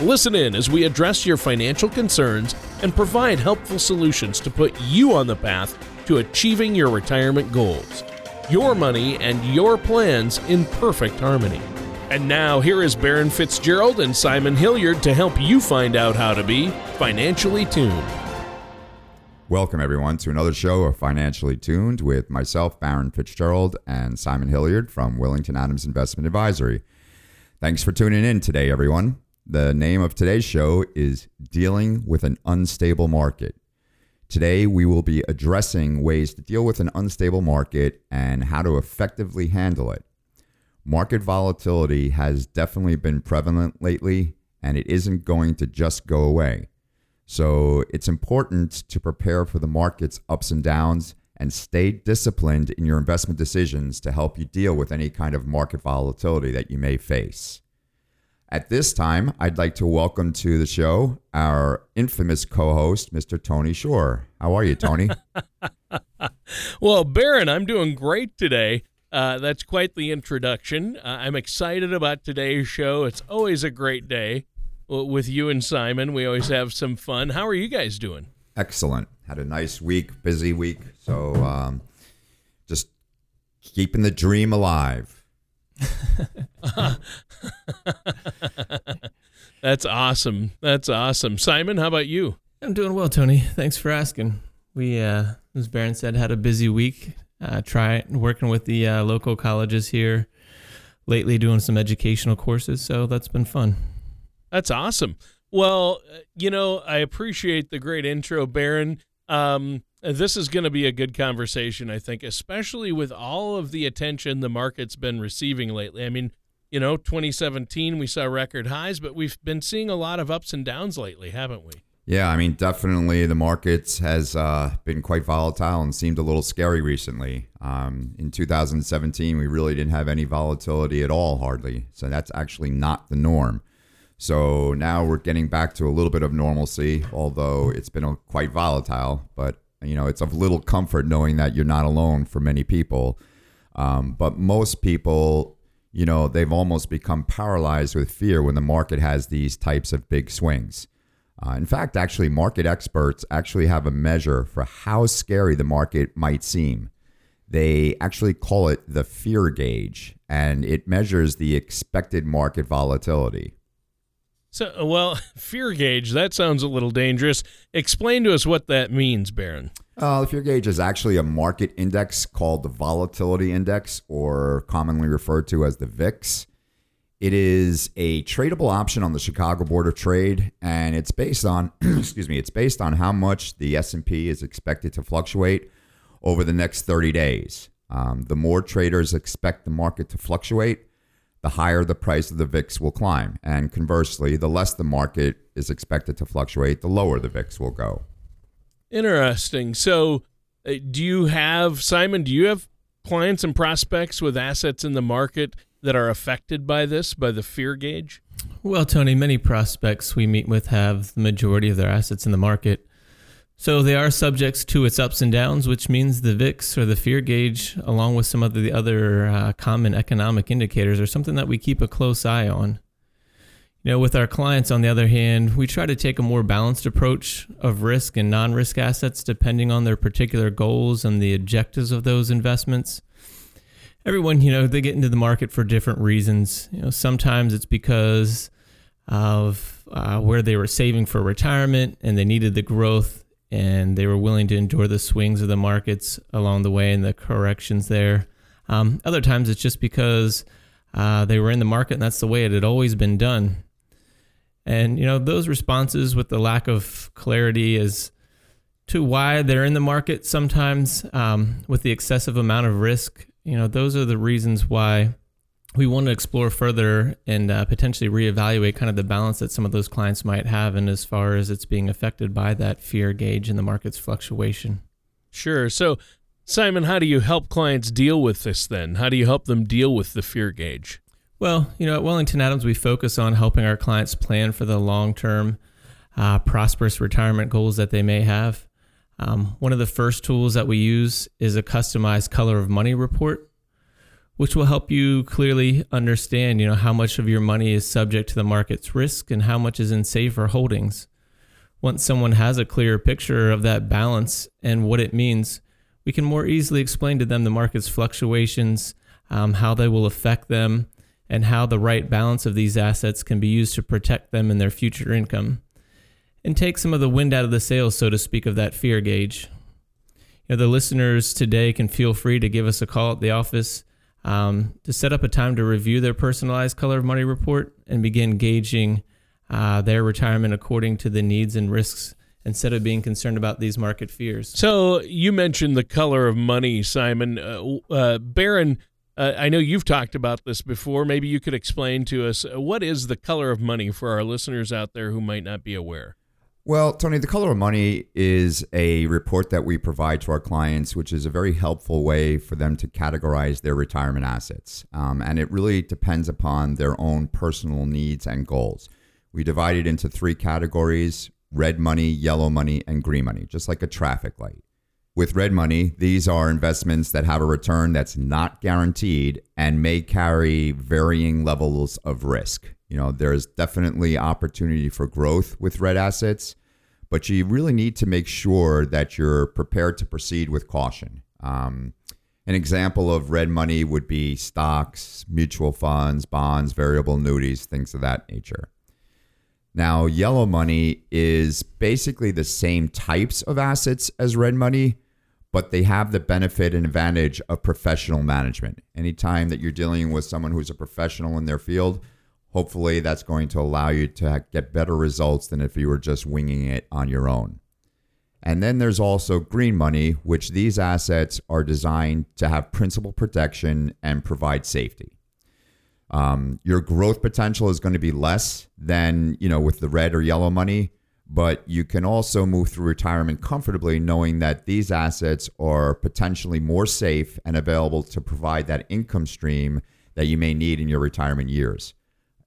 Listen in as we address your financial concerns and provide helpful solutions to put you on the path to achieving your retirement goals. Your money and your plans in perfect harmony. And now, here is Baron Fitzgerald and Simon Hilliard to help you find out how to be financially tuned. Welcome, everyone, to another show of Financially Tuned with myself, Baron Fitzgerald, and Simon Hilliard from Wellington Adams Investment Advisory. Thanks for tuning in today, everyone. The name of today's show is Dealing with an Unstable Market. Today, we will be addressing ways to deal with an unstable market and how to effectively handle it. Market volatility has definitely been prevalent lately, and it isn't going to just go away. So, it's important to prepare for the market's ups and downs and stay disciplined in your investment decisions to help you deal with any kind of market volatility that you may face. At this time, I'd like to welcome to the show our infamous co host, Mr. Tony Shore. How are you, Tony? well, Baron, I'm doing great today. Uh, that's quite the introduction. Uh, I'm excited about today's show. It's always a great day with you and Simon. We always have some fun. How are you guys doing? Excellent. Had a nice week, busy week. So um, just keeping the dream alive. That's awesome. That's awesome. Simon, how about you? I'm doing well, Tony. Thanks for asking. We, uh, as Baron said, had a busy week. Uh, try working with the uh, local colleges here lately, doing some educational courses. So that's been fun. That's awesome. Well, uh, you know, I appreciate the great intro, Baron. Um, this is going to be a good conversation, I think, especially with all of the attention the market's been receiving lately. I mean, you know, 2017 we saw record highs, but we've been seeing a lot of ups and downs lately, haven't we? Yeah, I mean, definitely the markets has uh, been quite volatile and seemed a little scary recently. Um, in 2017, we really didn't have any volatility at all, hardly. So that's actually not the norm. So now we're getting back to a little bit of normalcy, although it's been a, quite volatile. But you know, it's of little comfort knowing that you're not alone for many people. Um, but most people, you know, they've almost become paralyzed with fear when the market has these types of big swings. Uh, in fact, actually, market experts actually have a measure for how scary the market might seem. They actually call it the fear gauge, and it measures the expected market volatility. So, well, fear gauge, that sounds a little dangerous. Explain to us what that means, Baron. Uh, the fear gauge is actually a market index called the volatility index, or commonly referred to as the VIX. It is a tradable option on the Chicago Board of Trade, and it's based on, excuse me, it's based on how much the S&P is expected to fluctuate over the next 30 days. Um, the more traders expect the market to fluctuate, the higher the price of the VIX will climb. And conversely, the less the market is expected to fluctuate, the lower the VIX will go. Interesting. So, uh, do you have, Simon, do you have clients and prospects with assets in the market that are affected by this, by the fear gauge? Well, Tony, many prospects we meet with have the majority of their assets in the market. So they are subjects to its ups and downs, which means the VIX or the fear gauge, along with some of the other uh, common economic indicators, are something that we keep a close eye on. You know, with our clients, on the other hand, we try to take a more balanced approach of risk and non risk assets depending on their particular goals and the objectives of those investments. Everyone, you know, they get into the market for different reasons. You know, sometimes it's because of uh, where they were saving for retirement and they needed the growth and they were willing to endure the swings of the markets along the way and the corrections there. Um, other times it's just because uh, they were in the market and that's the way it had always been done. And you know those responses with the lack of clarity as to why they're in the market sometimes um, with the excessive amount of risk. You know those are the reasons why we want to explore further and uh, potentially reevaluate kind of the balance that some of those clients might have, and as far as it's being affected by that fear gauge and the market's fluctuation. Sure. So, Simon, how do you help clients deal with this then? How do you help them deal with the fear gauge? Well, you know, at Wellington Adams, we focus on helping our clients plan for the long term, uh, prosperous retirement goals that they may have. Um, one of the first tools that we use is a customized color of money report, which will help you clearly understand, you know, how much of your money is subject to the market's risk and how much is in safer holdings. Once someone has a clearer picture of that balance and what it means, we can more easily explain to them the market's fluctuations, um, how they will affect them, and how the right balance of these assets can be used to protect them and their future income and take some of the wind out of the sails, so to speak, of that fear gauge. You know, the listeners today can feel free to give us a call at the office um, to set up a time to review their personalized color of money report and begin gauging uh, their retirement according to the needs and risks instead of being concerned about these market fears. So you mentioned the color of money, Simon. Uh, uh, Baron, uh, I know you've talked about this before. Maybe you could explain to us uh, what is the color of money for our listeners out there who might not be aware. Well, Tony, the color of money is a report that we provide to our clients, which is a very helpful way for them to categorize their retirement assets. Um, and it really depends upon their own personal needs and goals. We divide it into three categories red money, yellow money, and green money, just like a traffic light. With red money, these are investments that have a return that's not guaranteed and may carry varying levels of risk. You know, there's definitely opportunity for growth with red assets, but you really need to make sure that you're prepared to proceed with caution. Um, an example of red money would be stocks, mutual funds, bonds, variable annuities, things of that nature. Now, yellow money is basically the same types of assets as red money, but they have the benefit and advantage of professional management. Anytime that you're dealing with someone who's a professional in their field, hopefully that's going to allow you to get better results than if you were just winging it on your own. And then there's also green money, which these assets are designed to have principal protection and provide safety. Um, your growth potential is going to be less than you know with the red or yellow money, but you can also move through retirement comfortably, knowing that these assets are potentially more safe and available to provide that income stream that you may need in your retirement years.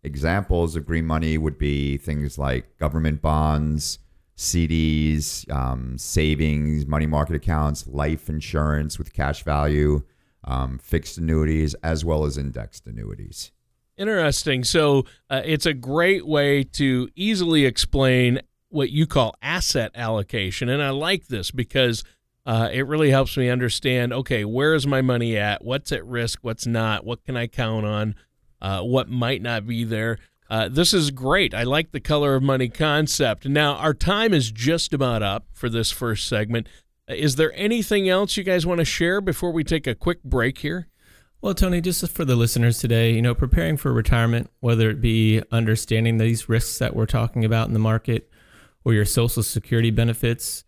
Examples of green money would be things like government bonds, CDs, um, savings, money market accounts, life insurance with cash value, um, fixed annuities, as well as indexed annuities. Interesting. So uh, it's a great way to easily explain what you call asset allocation. And I like this because uh, it really helps me understand okay, where is my money at? What's at risk? What's not? What can I count on? uh, what might not be there. Uh, this is great. I like the color of money concept. Now, our time is just about up for this first segment. Is there anything else you guys want to share before we take a quick break here? Well, Tony, just for the listeners today, you know, preparing for retirement, whether it be understanding these risks that we're talking about in the market or your Social Security benefits,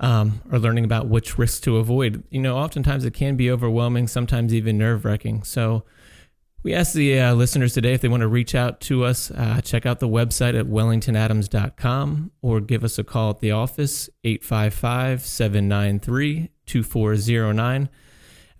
um, or learning about which risks to avoid, you know, oftentimes it can be overwhelming, sometimes even nerve wracking. So, we asked the uh, listeners today if they want to reach out to us, uh, check out the website at wellingtonadams.com or give us a call at the office, 855 793 2409,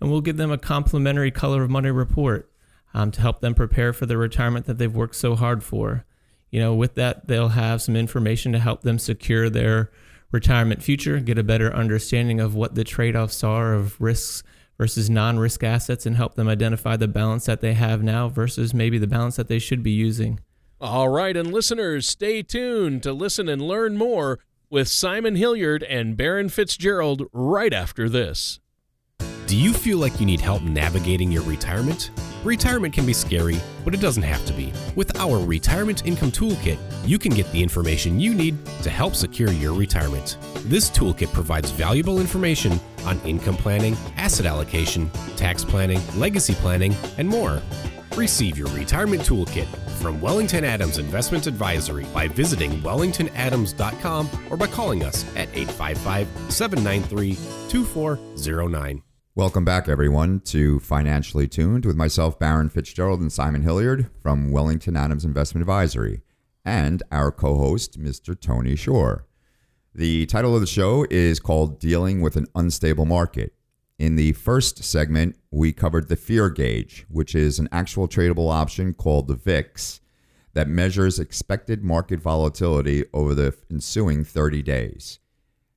and we'll give them a complimentary color of money report um, to help them prepare for the retirement that they've worked so hard for. You know, with that, they'll have some information to help them secure their retirement future, get a better understanding of what the trade offs are of risks versus non risk assets and help them identify the balance that they have now versus maybe the balance that they should be using. All right, and listeners, stay tuned to listen and learn more with Simon Hilliard and Baron Fitzgerald right after this. Do you feel like you need help navigating your retirement? Retirement can be scary, but it doesn't have to be. With our Retirement Income Toolkit, you can get the information you need to help secure your retirement. This toolkit provides valuable information on income planning, asset allocation, tax planning, legacy planning, and more. Receive your retirement toolkit from Wellington Adams Investment Advisory by visiting wellingtonadams.com or by calling us at 855 793 2409. Welcome back, everyone, to Financially Tuned with myself, Baron Fitzgerald, and Simon Hilliard from Wellington Adams Investment Advisory, and our co host, Mr. Tony Shore. The title of the show is called Dealing with an Unstable Market. In the first segment, we covered the fear gauge, which is an actual tradable option called the VIX that measures expected market volatility over the ensuing 30 days.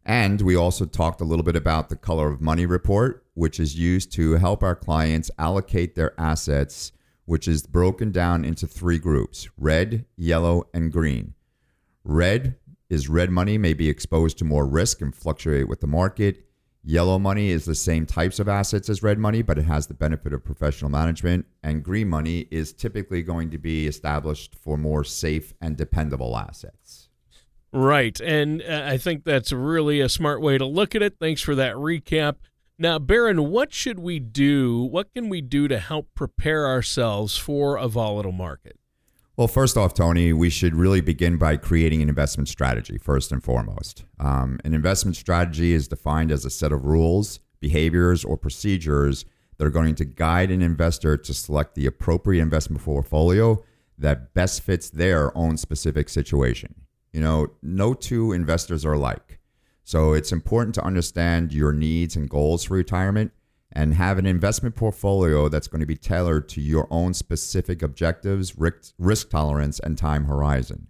And we also talked a little bit about the color of money report, which is used to help our clients allocate their assets, which is broken down into three groups red, yellow, and green. Red is red money may be exposed to more risk and fluctuate with the market. Yellow money is the same types of assets as red money, but it has the benefit of professional management. And green money is typically going to be established for more safe and dependable assets. Right. And uh, I think that's really a smart way to look at it. Thanks for that recap. Now, Baron, what should we do? What can we do to help prepare ourselves for a volatile market? Well, first off, Tony, we should really begin by creating an investment strategy, first and foremost. Um, an investment strategy is defined as a set of rules, behaviors, or procedures that are going to guide an investor to select the appropriate investment portfolio that best fits their own specific situation. You know, no two investors are alike. So it's important to understand your needs and goals for retirement and have an investment portfolio that's going to be tailored to your own specific objectives, risk, tolerance, and time horizon.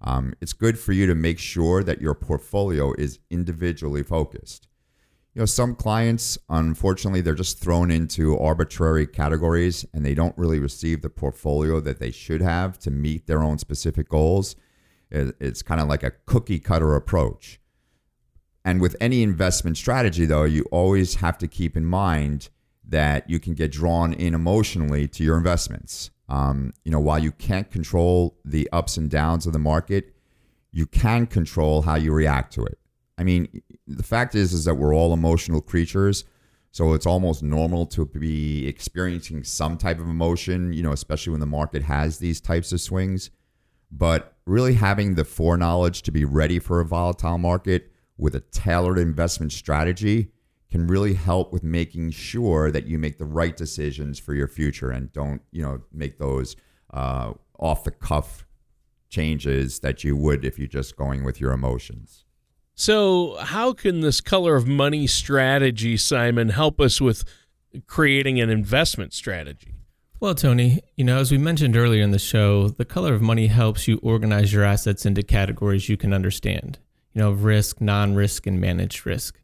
Um, it's good for you to make sure that your portfolio is individually focused. You know, some clients, unfortunately, they're just thrown into arbitrary categories and they don't really receive the portfolio that they should have to meet their own specific goals. It's kind of like a cookie cutter approach. And with any investment strategy, though, you always have to keep in mind that you can get drawn in emotionally to your investments. Um, you know, while you can't control the ups and downs of the market, you can control how you react to it. I mean, the fact is is that we're all emotional creatures, so it's almost normal to be experiencing some type of emotion, you know, especially when the market has these types of swings. But really having the foreknowledge to be ready for a volatile market with a tailored investment strategy can really help with making sure that you make the right decisions for your future and don't, you know, make those uh, off the cuff changes that you would if you're just going with your emotions. So, how can this color of money strategy, Simon, help us with creating an investment strategy? Well, Tony, you know, as we mentioned earlier in the show, the color of money helps you organize your assets into categories you can understand. You know, risk, non risk, and managed risk.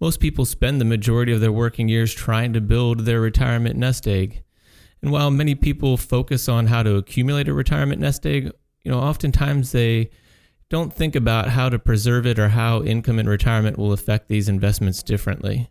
Most people spend the majority of their working years trying to build their retirement nest egg. And while many people focus on how to accumulate a retirement nest egg, you know, oftentimes they don't think about how to preserve it or how income in retirement will affect these investments differently.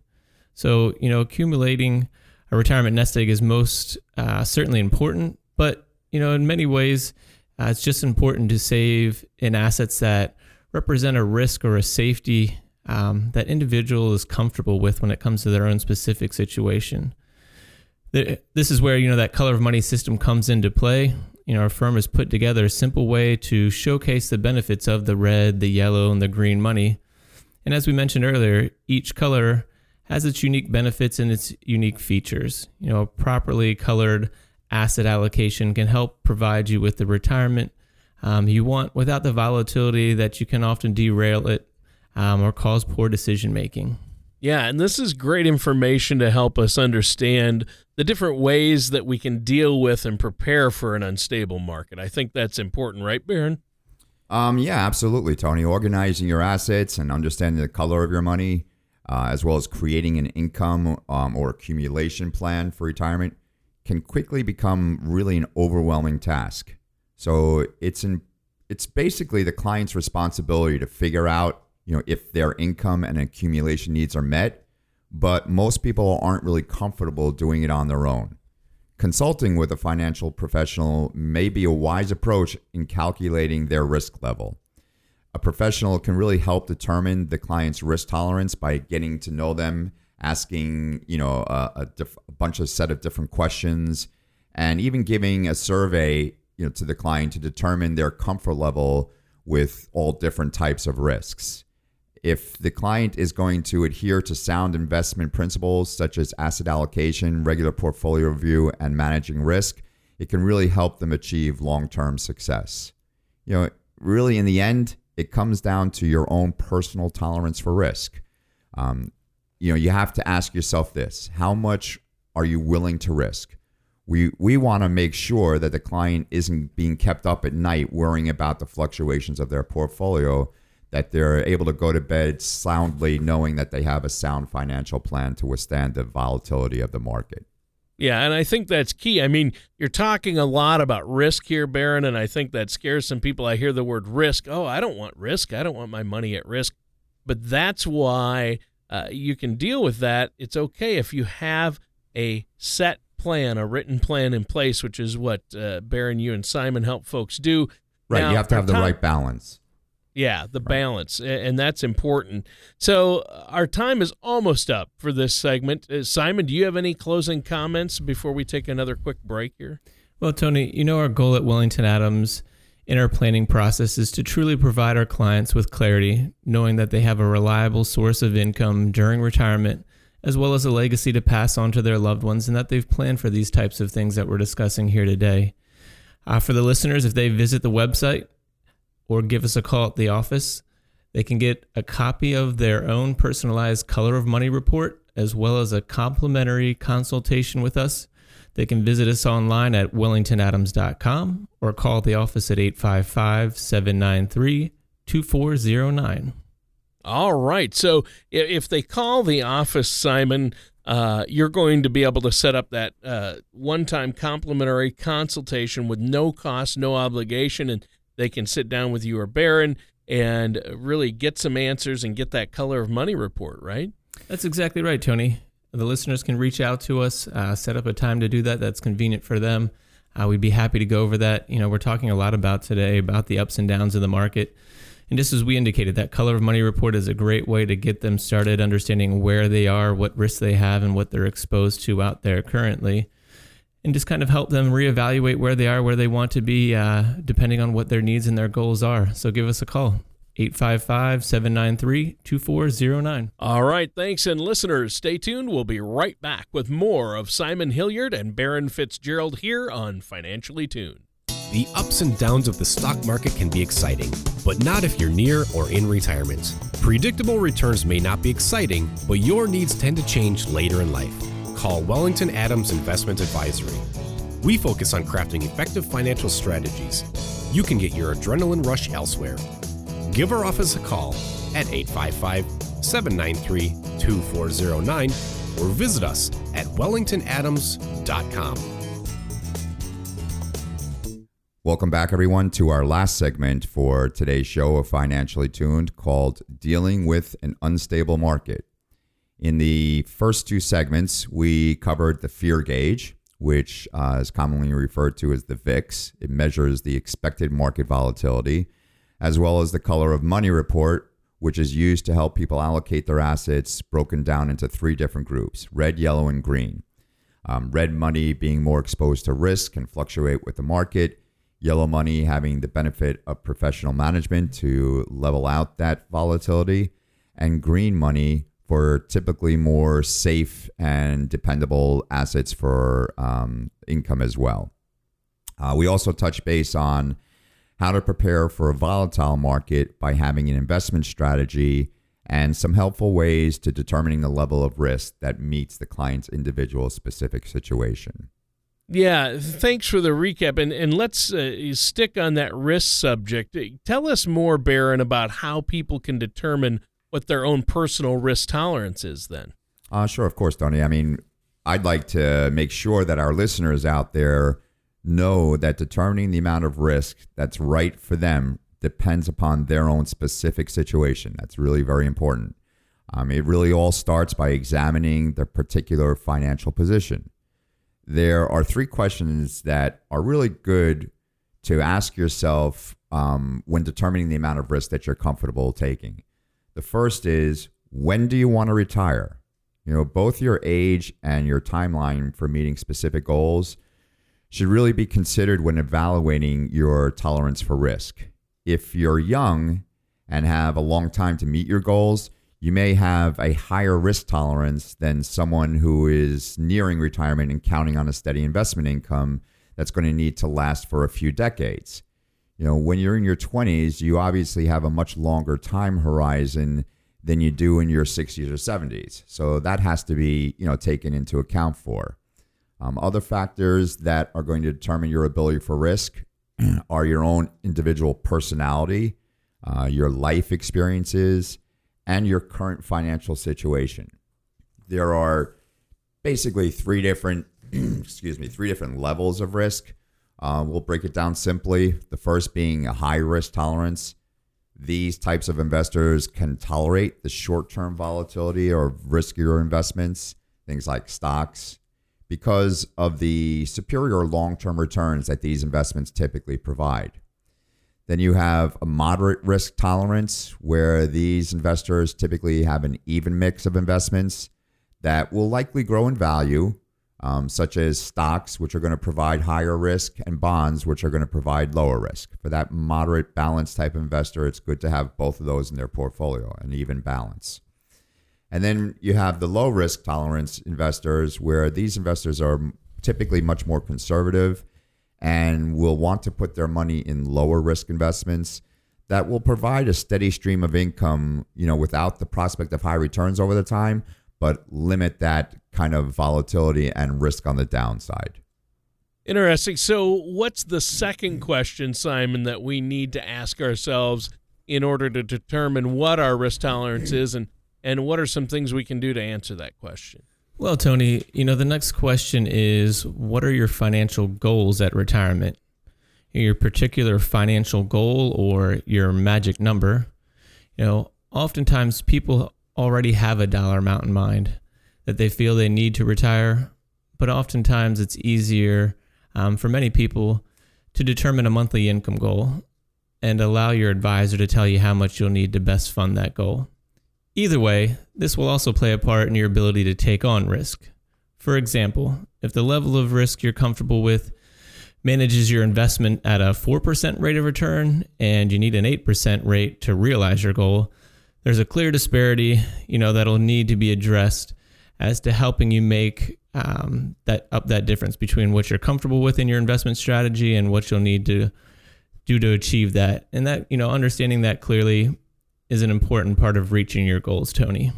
So, you know, accumulating a retirement nest egg is most uh, certainly important, but you know, in many ways, uh, it's just important to save in assets that represent a risk or a safety um, that individual is comfortable with when it comes to their own specific situation. This is where you know that color of money system comes into play. You know, our firm has put together a simple way to showcase the benefits of the red, the yellow, and the green money. And as we mentioned earlier, each color has its unique benefits and its unique features. You know, properly colored asset allocation can help provide you with the retirement um, you want without the volatility that you can often derail it um, or cause poor decision making. Yeah, and this is great information to help us understand the different ways that we can deal with and prepare for an unstable market. I think that's important, right, Baron? Um, yeah, absolutely, Tony. Organizing your assets and understanding the color of your money uh, as well as creating an income um, or accumulation plan for retirement, can quickly become really an overwhelming task. So it's in, it's basically the client's responsibility to figure out, you know, if their income and accumulation needs are met, but most people aren't really comfortable doing it on their own. Consulting with a financial professional may be a wise approach in calculating their risk level a professional can really help determine the client's risk tolerance by getting to know them, asking you know a, a, diff- a bunch of set of different questions, and even giving a survey you know to the client to determine their comfort level with all different types of risks. if the client is going to adhere to sound investment principles such as asset allocation, regular portfolio review, and managing risk, it can really help them achieve long term success. You know, really, in the end, it comes down to your own personal tolerance for risk. Um, you know, you have to ask yourself this how much are you willing to risk? We, we want to make sure that the client isn't being kept up at night worrying about the fluctuations of their portfolio, that they're able to go to bed soundly knowing that they have a sound financial plan to withstand the volatility of the market. Yeah, and I think that's key. I mean, you're talking a lot about risk here, Baron, and I think that scares some people. I hear the word risk. Oh, I don't want risk. I don't want my money at risk. But that's why uh, you can deal with that. It's okay if you have a set plan, a written plan in place, which is what uh, Baron, you and Simon help folks do. Right. Now, you have to have the time- right balance. Yeah, the balance, and that's important. So uh, our time is almost up for this segment. Uh, Simon, do you have any closing comments before we take another quick break here? Well, Tony, you know our goal at Wellington Adams in our planning process is to truly provide our clients with clarity, knowing that they have a reliable source of income during retirement, as well as a legacy to pass on to their loved ones, and that they've planned for these types of things that we're discussing here today. Uh, for the listeners, if they visit the website or give us a call at the office, they can get a copy of their own personalized color of money report, as well as a complimentary consultation with us. They can visit us online at wellingtonadams.com or call the office at 855 793 2409. All right. So if they call the office, Simon, uh, you're going to be able to set up that uh, one time complimentary consultation with no cost, no obligation, and they can sit down with you or Baron and really get some answers and get that color of money report, right? That's exactly right, Tony. The listeners can reach out to us, uh, set up a time to do that that's convenient for them. Uh, we'd be happy to go over that. You know, we're talking a lot about today about the ups and downs of the market. And just as we indicated, that color of money report is a great way to get them started understanding where they are, what risks they have, and what they're exposed to out there currently. And just kind of help them reevaluate where they are, where they want to be, uh, depending on what their needs and their goals are. So give us a call, 855 793 2409. All right, thanks. And listeners, stay tuned. We'll be right back with more of Simon Hilliard and Baron Fitzgerald here on Financially Tuned. The ups and downs of the stock market can be exciting, but not if you're near or in retirement. Predictable returns may not be exciting, but your needs tend to change later in life. Call Wellington Adams Investment Advisory. We focus on crafting effective financial strategies. You can get your adrenaline rush elsewhere. Give our office a call at 855 793 2409 or visit us at wellingtonadams.com. Welcome back, everyone, to our last segment for today's show of Financially Tuned called Dealing with an Unstable Market. In the first two segments, we covered the fear gauge, which uh, is commonly referred to as the VIX. It measures the expected market volatility, as well as the color of money report, which is used to help people allocate their assets, broken down into three different groups red, yellow, and green. Um, red money being more exposed to risk and fluctuate with the market. Yellow money having the benefit of professional management to level out that volatility. And green money for typically more safe and dependable assets for um, income as well. Uh, we also touch base on how to prepare for a volatile market by having an investment strategy and some helpful ways to determining the level of risk that meets the client's individual specific situation. Yeah, thanks for the recap. And, and let's uh, stick on that risk subject. Tell us more, Baron, about how people can determine what their own personal risk tolerance is then. Uh, sure, of course, Tony. I mean, I'd like to make sure that our listeners out there know that determining the amount of risk that's right for them depends upon their own specific situation. That's really very important. Um, it really all starts by examining their particular financial position. There are three questions that are really good to ask yourself um, when determining the amount of risk that you're comfortable taking. The first is when do you want to retire? You know, both your age and your timeline for meeting specific goals should really be considered when evaluating your tolerance for risk. If you're young and have a long time to meet your goals, you may have a higher risk tolerance than someone who is nearing retirement and counting on a steady investment income that's going to need to last for a few decades. You know, when you're in your 20s, you obviously have a much longer time horizon than you do in your 60s or 70s. So that has to be, you know, taken into account for. Um, other factors that are going to determine your ability for risk are your own individual personality, uh, your life experiences, and your current financial situation. There are basically three different, excuse me, three different levels of risk. Uh, we'll break it down simply. The first being a high risk tolerance. These types of investors can tolerate the short term volatility or riskier investments, things like stocks, because of the superior long term returns that these investments typically provide. Then you have a moderate risk tolerance, where these investors typically have an even mix of investments that will likely grow in value, um, such as stocks, which are going to provide higher risk, and bonds, which are going to provide lower risk. For that moderate balance type investor, it's good to have both of those in their portfolio, an even balance. And then you have the low risk tolerance investors, where these investors are typically much more conservative and will want to put their money in lower risk investments that will provide a steady stream of income, you know, without the prospect of high returns over the time, but limit that kind of volatility and risk on the downside. Interesting. So, what's the second question, Simon, that we need to ask ourselves in order to determine what our risk tolerance is and, and what are some things we can do to answer that question? Well, Tony, you know, the next question is what are your financial goals at retirement? Your particular financial goal or your magic number. You know, oftentimes people already have a dollar amount in mind that they feel they need to retire, but oftentimes it's easier um, for many people to determine a monthly income goal and allow your advisor to tell you how much you'll need to best fund that goal. Either way, this will also play a part in your ability to take on risk. For example, if the level of risk you're comfortable with manages your investment at a 4% rate of return and you need an 8% rate to realize your goal, there's a clear disparity, you know, that'll need to be addressed as to helping you make um, that up that difference between what you're comfortable with in your investment strategy and what you'll need to do to achieve that. And that, you know, understanding that clearly is an important part of reaching your goals, Tony.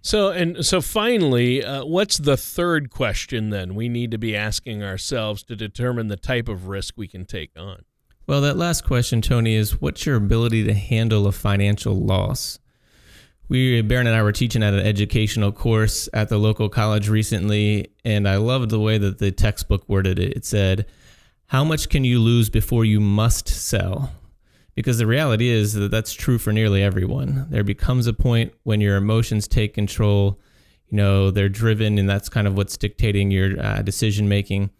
So and so finally, uh, what's the third question then we need to be asking ourselves to determine the type of risk we can take on? Well, that last question, Tony, is what's your ability to handle a financial loss? We, Baron and I were teaching at an educational course at the local college recently, and I loved the way that the textbook worded it. It said, How much can you lose before you must sell? because the reality is that that's true for nearly everyone. There becomes a point when your emotions take control. You know, they're driven, and that's kind of what's dictating your uh, decision making.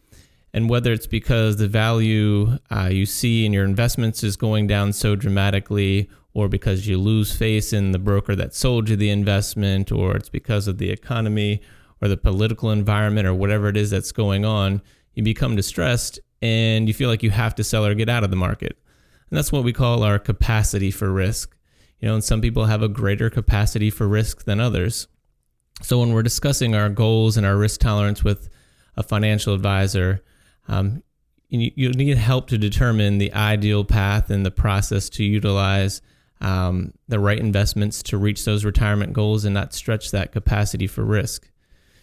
And whether it's because the value uh, you see in your investments is going down so dramatically, or because you lose faith in the broker that sold you the investment, or it's because of the economy or the political environment or whatever it is that's going on, you become distressed and you feel like you have to sell or get out of the market. And that's what we call our capacity for risk. You know, and some people have a greater capacity for risk than others. So when we're discussing our goals and our risk tolerance with a financial advisor, um, you, you need help to determine the ideal path and the process to utilize um, the right investments to reach those retirement goals and not stretch that capacity for risk.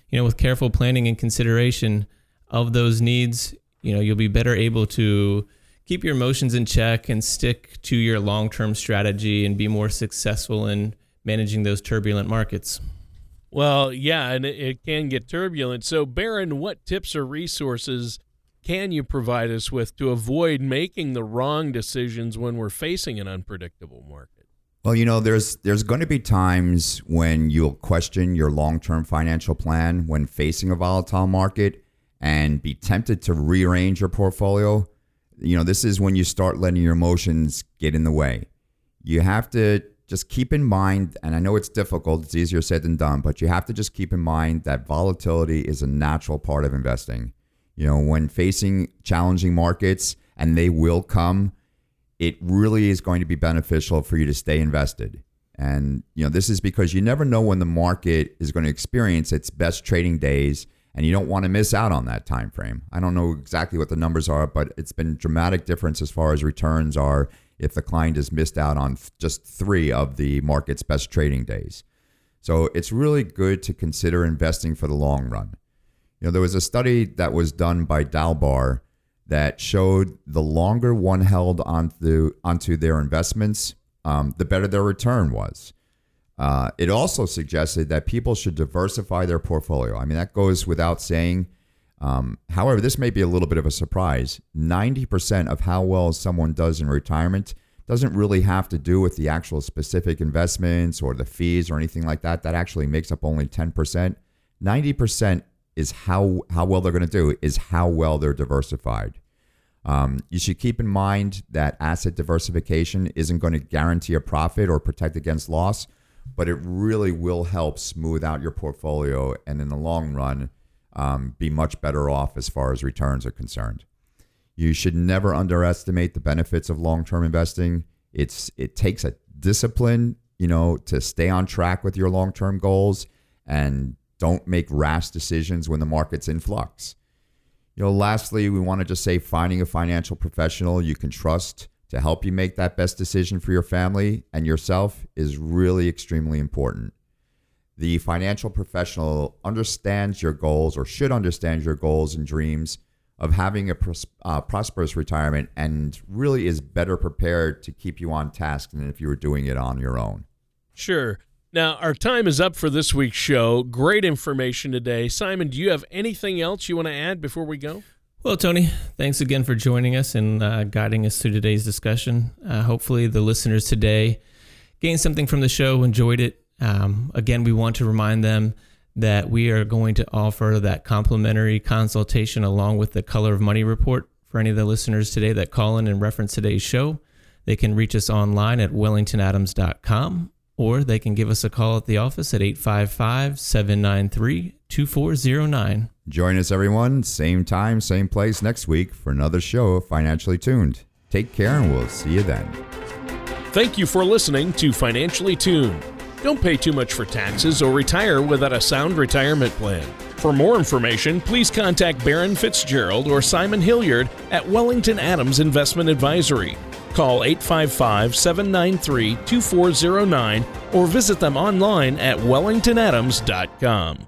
You know, with careful planning and consideration of those needs, you know, you'll be better able to keep your emotions in check and stick to your long term strategy and be more successful in managing those turbulent markets. Well, yeah, and it, can get turbulent. So, Baron, what tips or resources can you provide us with to avoid making the wrong decisions when we're facing an unpredictable market? Well, you know, there's there's going to be times when you'll question your long-term financial plan when facing a volatile market and be tempted to rearrange your portfolio you know, this is when you start letting your emotions get in the way. You have to just keep in mind, and I know it's difficult, it's easier said than done, but you have to just keep in mind that volatility is a natural part of investing. You know, when facing challenging markets, and they will come, it really is going to be beneficial for you to stay invested. And you know, this is because you never know when the market is going to experience its best trading days and you don't want to miss out on that time frame. I don't know exactly what the numbers are, but it's been dramatic difference as far as returns are if the client has missed out on just 3 of the market's best trading days. So it's really good to consider investing for the long run. You know, there was a study that was done by Dalbar that showed the longer one held onto onto their investments, um, the better their return was. Uh, it also suggested that people should diversify their portfolio. I mean, that goes without saying. Um, however, this may be a little bit of a surprise. 90% of how well someone does in retirement doesn't really have to do with the actual specific investments or the fees or anything like that. That actually makes up only 10%. 90% is how, how well they're going to do, is how well they're diversified. Um, you should keep in mind that asset diversification isn't going to guarantee a profit or protect against loss, but it really will help smooth out your portfolio and in the long run um, be much better off as far as returns are concerned. You should never underestimate the benefits of long-term investing. It's it takes a discipline, you know, to stay on track with your long-term goals and don't make rash decisions when the market's in flux. You know, lastly, we want to just say finding a financial professional you can trust to help you make that best decision for your family and yourself is really extremely important. The financial professional understands your goals or should understand your goals and dreams of having a pros- uh, prosperous retirement and really is better prepared to keep you on task than if you were doing it on your own. Sure. Now, our time is up for this week's show. Great information today. Simon, do you have anything else you want to add before we go? Well, Tony, thanks again for joining us and uh, guiding us through today's discussion. Uh, hopefully, the listeners today gained something from the show, enjoyed it. Um, again, we want to remind them that we are going to offer that complimentary consultation along with the Color of Money report for any of the listeners today that call in and reference today's show. They can reach us online at wellingtonadams.com or they can give us a call at the office at 855 793 2409. Join us, everyone, same time, same place next week for another show of Financially Tuned. Take care, and we'll see you then. Thank you for listening to Financially Tuned. Don't pay too much for taxes or retire without a sound retirement plan. For more information, please contact Baron Fitzgerald or Simon Hilliard at Wellington Adams Investment Advisory. Call 855 793 2409 or visit them online at wellingtonadams.com.